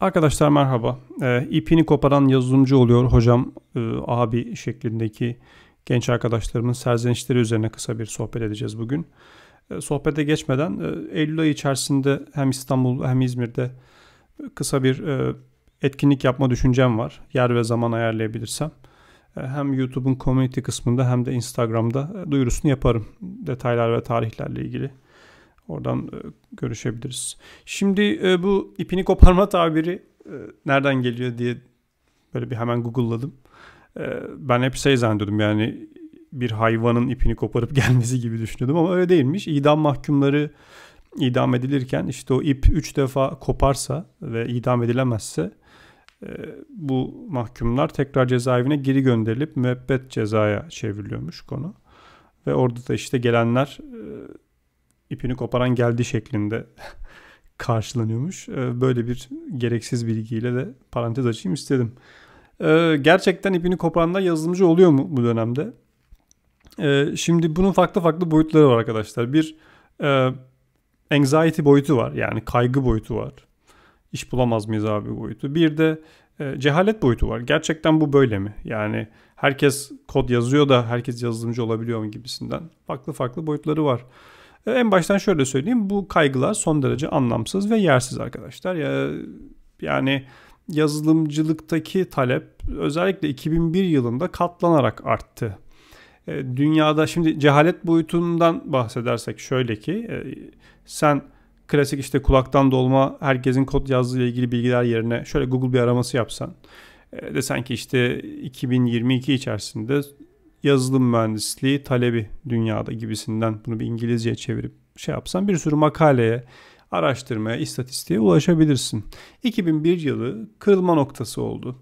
Arkadaşlar merhaba. Ee, ipini koparan yazılımcı oluyor hocam e, abi şeklindeki genç arkadaşlarımın serzenişleri üzerine kısa bir sohbet edeceğiz bugün. E, sohbete geçmeden e, Eylül ayı içerisinde hem İstanbul hem İzmir'de kısa bir e, etkinlik yapma düşüncem var. Yer ve zaman ayarlayabilirsem. E, hem YouTube'un community kısmında hem de Instagram'da e, duyurusunu yaparım. Detaylar ve tarihlerle ilgili. Oradan e, görüşebiliriz. Şimdi e, bu ipini koparma tabiri e, nereden geliyor diye böyle bir hemen Google'ladım. Ben hep şey zannediyordum yani bir hayvanın ipini koparıp gelmesi gibi düşünüyordum ama öyle değilmiş. İdam mahkumları idam edilirken işte o ip 3 defa koparsa ve idam edilemezse bu mahkumlar tekrar cezaevine geri gönderilip müebbet cezaya çevriliyormuş konu. Ve orada da işte gelenler ipini koparan geldi şeklinde karşılanıyormuş. Ee, böyle bir gereksiz bilgiyle de parantez açayım istedim. Ee, gerçekten ipini koparanlar yazılımcı oluyor mu bu dönemde? Ee, şimdi bunun farklı farklı boyutları var arkadaşlar. Bir e, anxiety boyutu var yani kaygı boyutu var. İş bulamaz mıyız abi boyutu. Bir de e, cehalet boyutu var. Gerçekten bu böyle mi? Yani herkes kod yazıyor da herkes yazılımcı olabiliyor mu gibisinden. Farklı farklı boyutları var. E, en baştan şöyle söyleyeyim. Bu kaygılar son derece anlamsız ve yersiz arkadaşlar. Ya, yani yazılımcılıktaki talep özellikle 2001 yılında katlanarak arttı. E, dünyada şimdi cehalet boyutundan bahsedersek şöyle ki e, sen klasik işte kulaktan dolma herkesin kod yazdığı ile ilgili bilgiler yerine şöyle Google bir araması yapsan desen ki işte 2022 içerisinde yazılım mühendisliği talebi dünyada gibisinden bunu bir İngilizceye çevirip şey yapsan bir sürü makaleye, araştırmaya, istatistiğe ulaşabilirsin. 2001 yılı kırılma noktası oldu.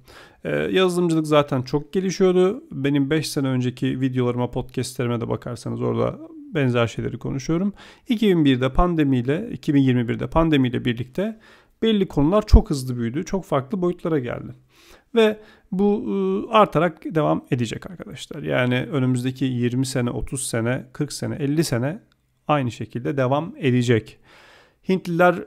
Ee, yazılımcılık zaten çok gelişiyordu. Benim 5 sene önceki videolarıma, podcastlerime de bakarsanız orada benzer şeyleri konuşuyorum. 2001'de pandemiyle, 2021'de pandemiyle birlikte belli konular çok hızlı büyüdü. Çok farklı boyutlara geldi. Ve bu ıı, artarak devam edecek arkadaşlar. Yani önümüzdeki 20 sene, 30 sene, 40 sene, 50 sene aynı şekilde devam edecek. Hintliler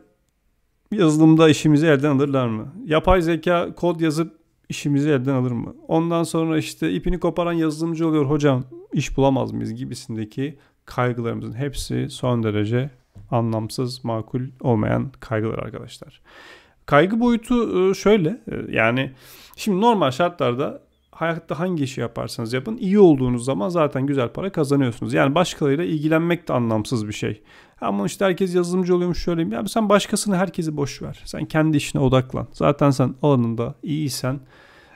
yazılımda işimizi elden alırlar mı? Yapay zeka kod yazıp işimizi elden alır mı? Ondan sonra işte ipini koparan yazılımcı oluyor hocam iş bulamaz mıyız gibisindeki kaygılarımızın hepsi son derece anlamsız, makul olmayan kaygılar arkadaşlar. Kaygı boyutu ıı, şöyle ıı, yani şimdi normal şartlarda hayatta hangi işi yaparsanız yapın iyi olduğunuz zaman zaten güzel para kazanıyorsunuz. Yani başkalarıyla ilgilenmek de anlamsız bir şey. Ama işte herkes yazılımcı oluyormuş şöyle. Ya sen başkasını herkesi boş ver. Sen kendi işine odaklan. Zaten sen alanında iyiysen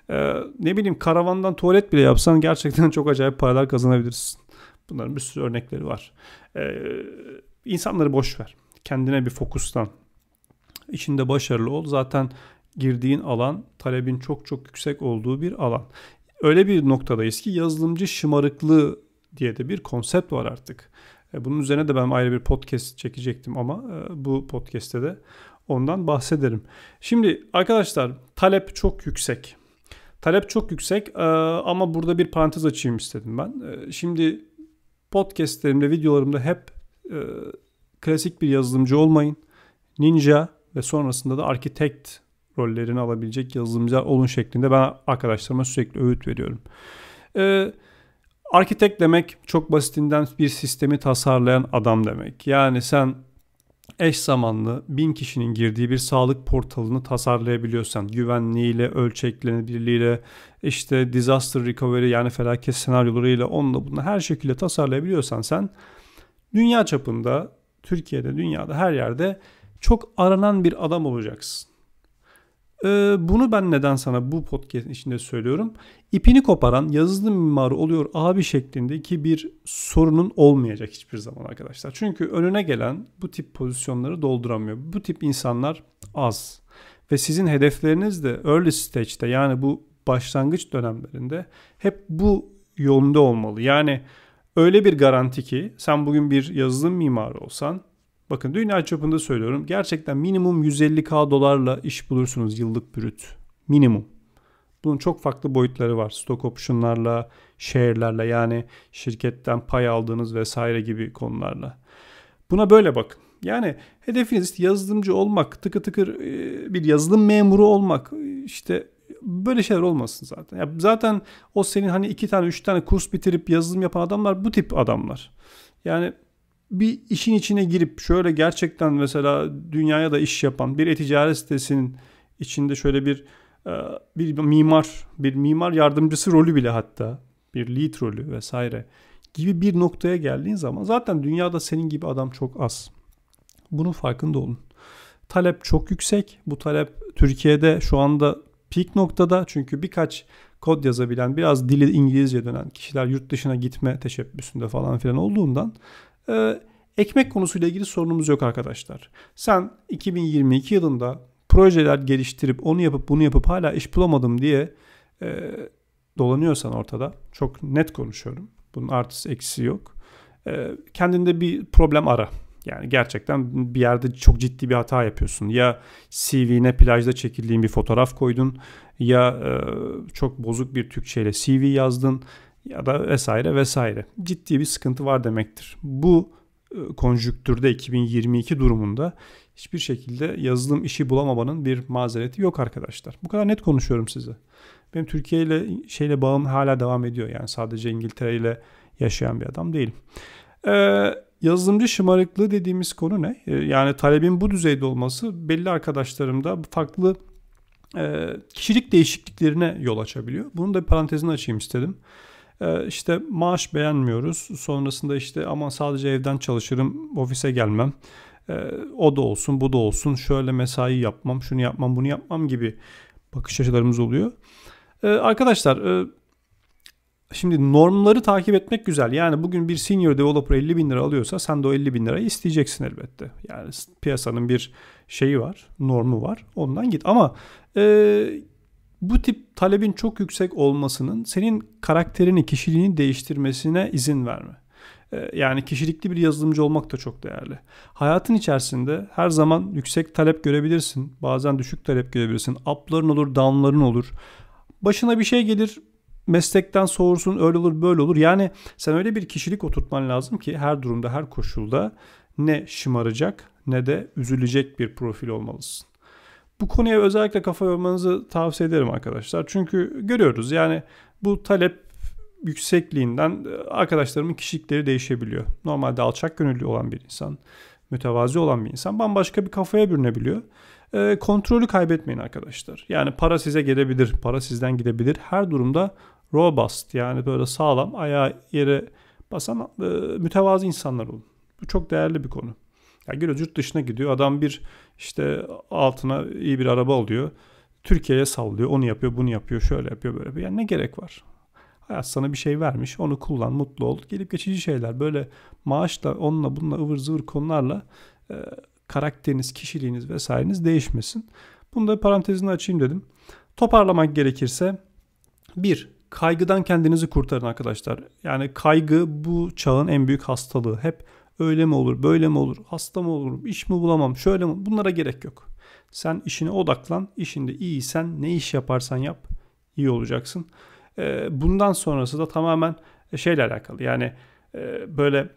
e, ne bileyim karavandan tuvalet bile yapsan gerçekten çok acayip paralar kazanabilirsin. Bunların bir sürü örnekleri var. E, insanları boş ver. Kendine bir fokuslan içinde başarılı ol. Zaten girdiğin alan talebin çok çok yüksek olduğu bir alan. Öyle bir noktadayız ki yazılımcı şımarıklığı diye de bir konsept var artık. E, bunun üzerine de ben ayrı bir podcast çekecektim ama e, bu podcast'te de ondan bahsederim. Şimdi arkadaşlar talep çok yüksek. Talep çok yüksek e, ama burada bir parantez açayım istedim ben. Şimdi podcastlerimde, videolarımda hep klasik bir yazılımcı olmayın. Ninja ve sonrasında da arkitekt rollerini alabilecek yazılımcılar olun şeklinde ben arkadaşlarıma sürekli öğüt veriyorum. Ee, arkitekt demek çok basitinden bir sistemi tasarlayan adam demek. Yani sen eş zamanlı bin kişinin girdiği bir sağlık portalını tasarlayabiliyorsan güvenliğiyle, ölçeklenebilirliğiyle, işte disaster recovery yani felaket senaryolarıyla onunla bunu her şekilde tasarlayabiliyorsan sen dünya çapında, Türkiye'de, dünyada her yerde çok aranan bir adam olacaksın. Ee, bunu ben neden sana bu podcast içinde söylüyorum? İpini koparan yazılım mimarı oluyor abi şeklindeki bir sorunun olmayacak hiçbir zaman arkadaşlar. Çünkü önüne gelen bu tip pozisyonları dolduramıyor. Bu tip insanlar az. Ve sizin hedefleriniz de early stage'de yani bu başlangıç dönemlerinde hep bu yolunda olmalı. Yani öyle bir garanti ki sen bugün bir yazılım mimarı olsan Bakın dünya çapında söylüyorum. Gerçekten minimum 150k dolarla iş bulursunuz yıllık brüt. Minimum. Bunun çok farklı boyutları var. Stock option'larla, share'lerle yani şirketten pay aldığınız vesaire gibi konularla. Buna böyle bakın. Yani hedefiniz yazılımcı olmak, tıkı tıkır bir yazılım memuru olmak, işte böyle şeyler olmasın zaten. Ya zaten o senin hani iki tane, üç tane kurs bitirip yazılım yapan adamlar bu tip adamlar. Yani bir işin içine girip şöyle gerçekten mesela dünyaya da iş yapan bir e-ticaret sitesinin içinde şöyle bir e, bir mimar, bir mimar yardımcısı rolü bile hatta bir lead rolü vesaire gibi bir noktaya geldiğin zaman zaten dünyada senin gibi adam çok az. Bunun farkında olun. Talep çok yüksek. Bu talep Türkiye'de şu anda peak noktada çünkü birkaç kod yazabilen, biraz dili İngilizce dönen kişiler yurt dışına gitme teşebbüsünde falan filan olduğundan e, ekmek konusuyla ilgili sorunumuz yok arkadaşlar. Sen 2022 yılında projeler geliştirip onu yapıp bunu yapıp hala iş bulamadım diye e, dolanıyorsan ortada çok net konuşuyorum. Bunun artısı eksisi yok. E, kendinde bir problem ara. Yani gerçekten bir yerde çok ciddi bir hata yapıyorsun. Ya CV'ne plajda çekildiğin bir fotoğraf koydun ya e, çok bozuk bir Türkçeyle CV yazdın ya da vesaire vesaire. Ciddi bir sıkıntı var demektir. Bu e, konjüktürde 2022 durumunda hiçbir şekilde yazılım işi bulamamanın bir mazereti yok arkadaşlar. Bu kadar net konuşuyorum size. Benim Türkiye ile şeyle bağım hala devam ediyor. Yani sadece İngiltere ile yaşayan bir adam değilim. Ee, yazılımcı şımarıklığı dediğimiz konu ne? Ee, yani talebin bu düzeyde olması belli arkadaşlarımda farklı e, kişilik değişikliklerine yol açabiliyor. Bunun da bir parantezini açayım istedim. Ee, işte maaş beğenmiyoruz. Sonrasında işte ama sadece evden çalışırım, ofise gelmem. Ee, o da olsun, bu da olsun. Şöyle mesai yapmam, şunu yapmam, bunu yapmam gibi bakış açılarımız oluyor. Arkadaşlar e, şimdi normları takip etmek güzel. Yani bugün bir senior developer 50 bin lira alıyorsa sen de o 50 bin lirayı isteyeceksin elbette. Yani piyasanın bir şeyi var, normu var. Ondan git. Ama e, bu tip talebin çok yüksek olmasının senin karakterini, kişiliğini değiştirmesine izin verme. Ee, yani kişilikli bir yazılımcı olmak da çok değerli. Hayatın içerisinde her zaman yüksek talep görebilirsin. Bazen düşük talep görebilirsin. Up'ların olur, down'ların olur. Başına bir şey gelir, meslekten soğursun, öyle olur, böyle olur. Yani sen öyle bir kişilik oturtman lazım ki her durumda, her koşulda ne şımaracak ne de üzülecek bir profil olmalısın. Bu konuya özellikle kafa yormanızı tavsiye ederim arkadaşlar. Çünkü görüyoruz yani bu talep yüksekliğinden e, arkadaşlarımın kişilikleri değişebiliyor. Normalde alçak gönüllü olan bir insan, mütevazi olan bir insan bambaşka bir kafaya bürünebiliyor. E, kontrolü kaybetmeyin arkadaşlar. Yani para size gelebilir, para sizden gidebilir. Her durumda robust yani böyle sağlam ayağı yere basan e, mütevazi insanlar olun. Bu çok değerli bir konu. Ya görüyoruz yurt dışına gidiyor. Adam bir işte altına iyi bir araba alıyor. Türkiye'ye sallıyor. Onu yapıyor, bunu yapıyor, şöyle yapıyor, böyle yapıyor. Yani ne gerek var? Hayat sana bir şey vermiş. Onu kullan, mutlu ol. Gelip geçici şeyler. Böyle maaşla, onunla, bununla ıvır zıvır konularla e, karakteriniz, kişiliğiniz vesaireniz değişmesin. Bunu da parantezini açayım dedim. Toparlamak gerekirse bir, kaygıdan kendinizi kurtarın arkadaşlar. Yani kaygı bu çağın en büyük hastalığı. Hep öyle mi olur, böyle mi olur, hasta mı olurum, iş mi bulamam, şöyle mi? Bunlara gerek yok. Sen işine odaklan, işinde iyiysen ne iş yaparsan yap iyi olacaksın. Ee, bundan sonrası da tamamen şeyle alakalı. Yani e, böyle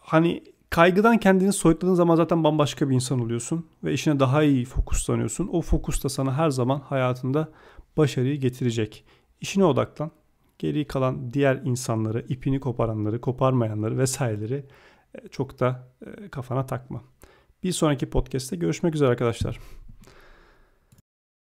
hani kaygıdan kendini soyutladığın zaman zaten bambaşka bir insan oluyorsun ve işine daha iyi fokuslanıyorsun. O fokus da sana her zaman hayatında başarıyı getirecek. İşine odaklan. Geri kalan diğer insanları, ipini koparanları, koparmayanları vesaireleri e, çok da e, kafana takma. Bir sonraki podcast'te görüşmek üzere arkadaşlar.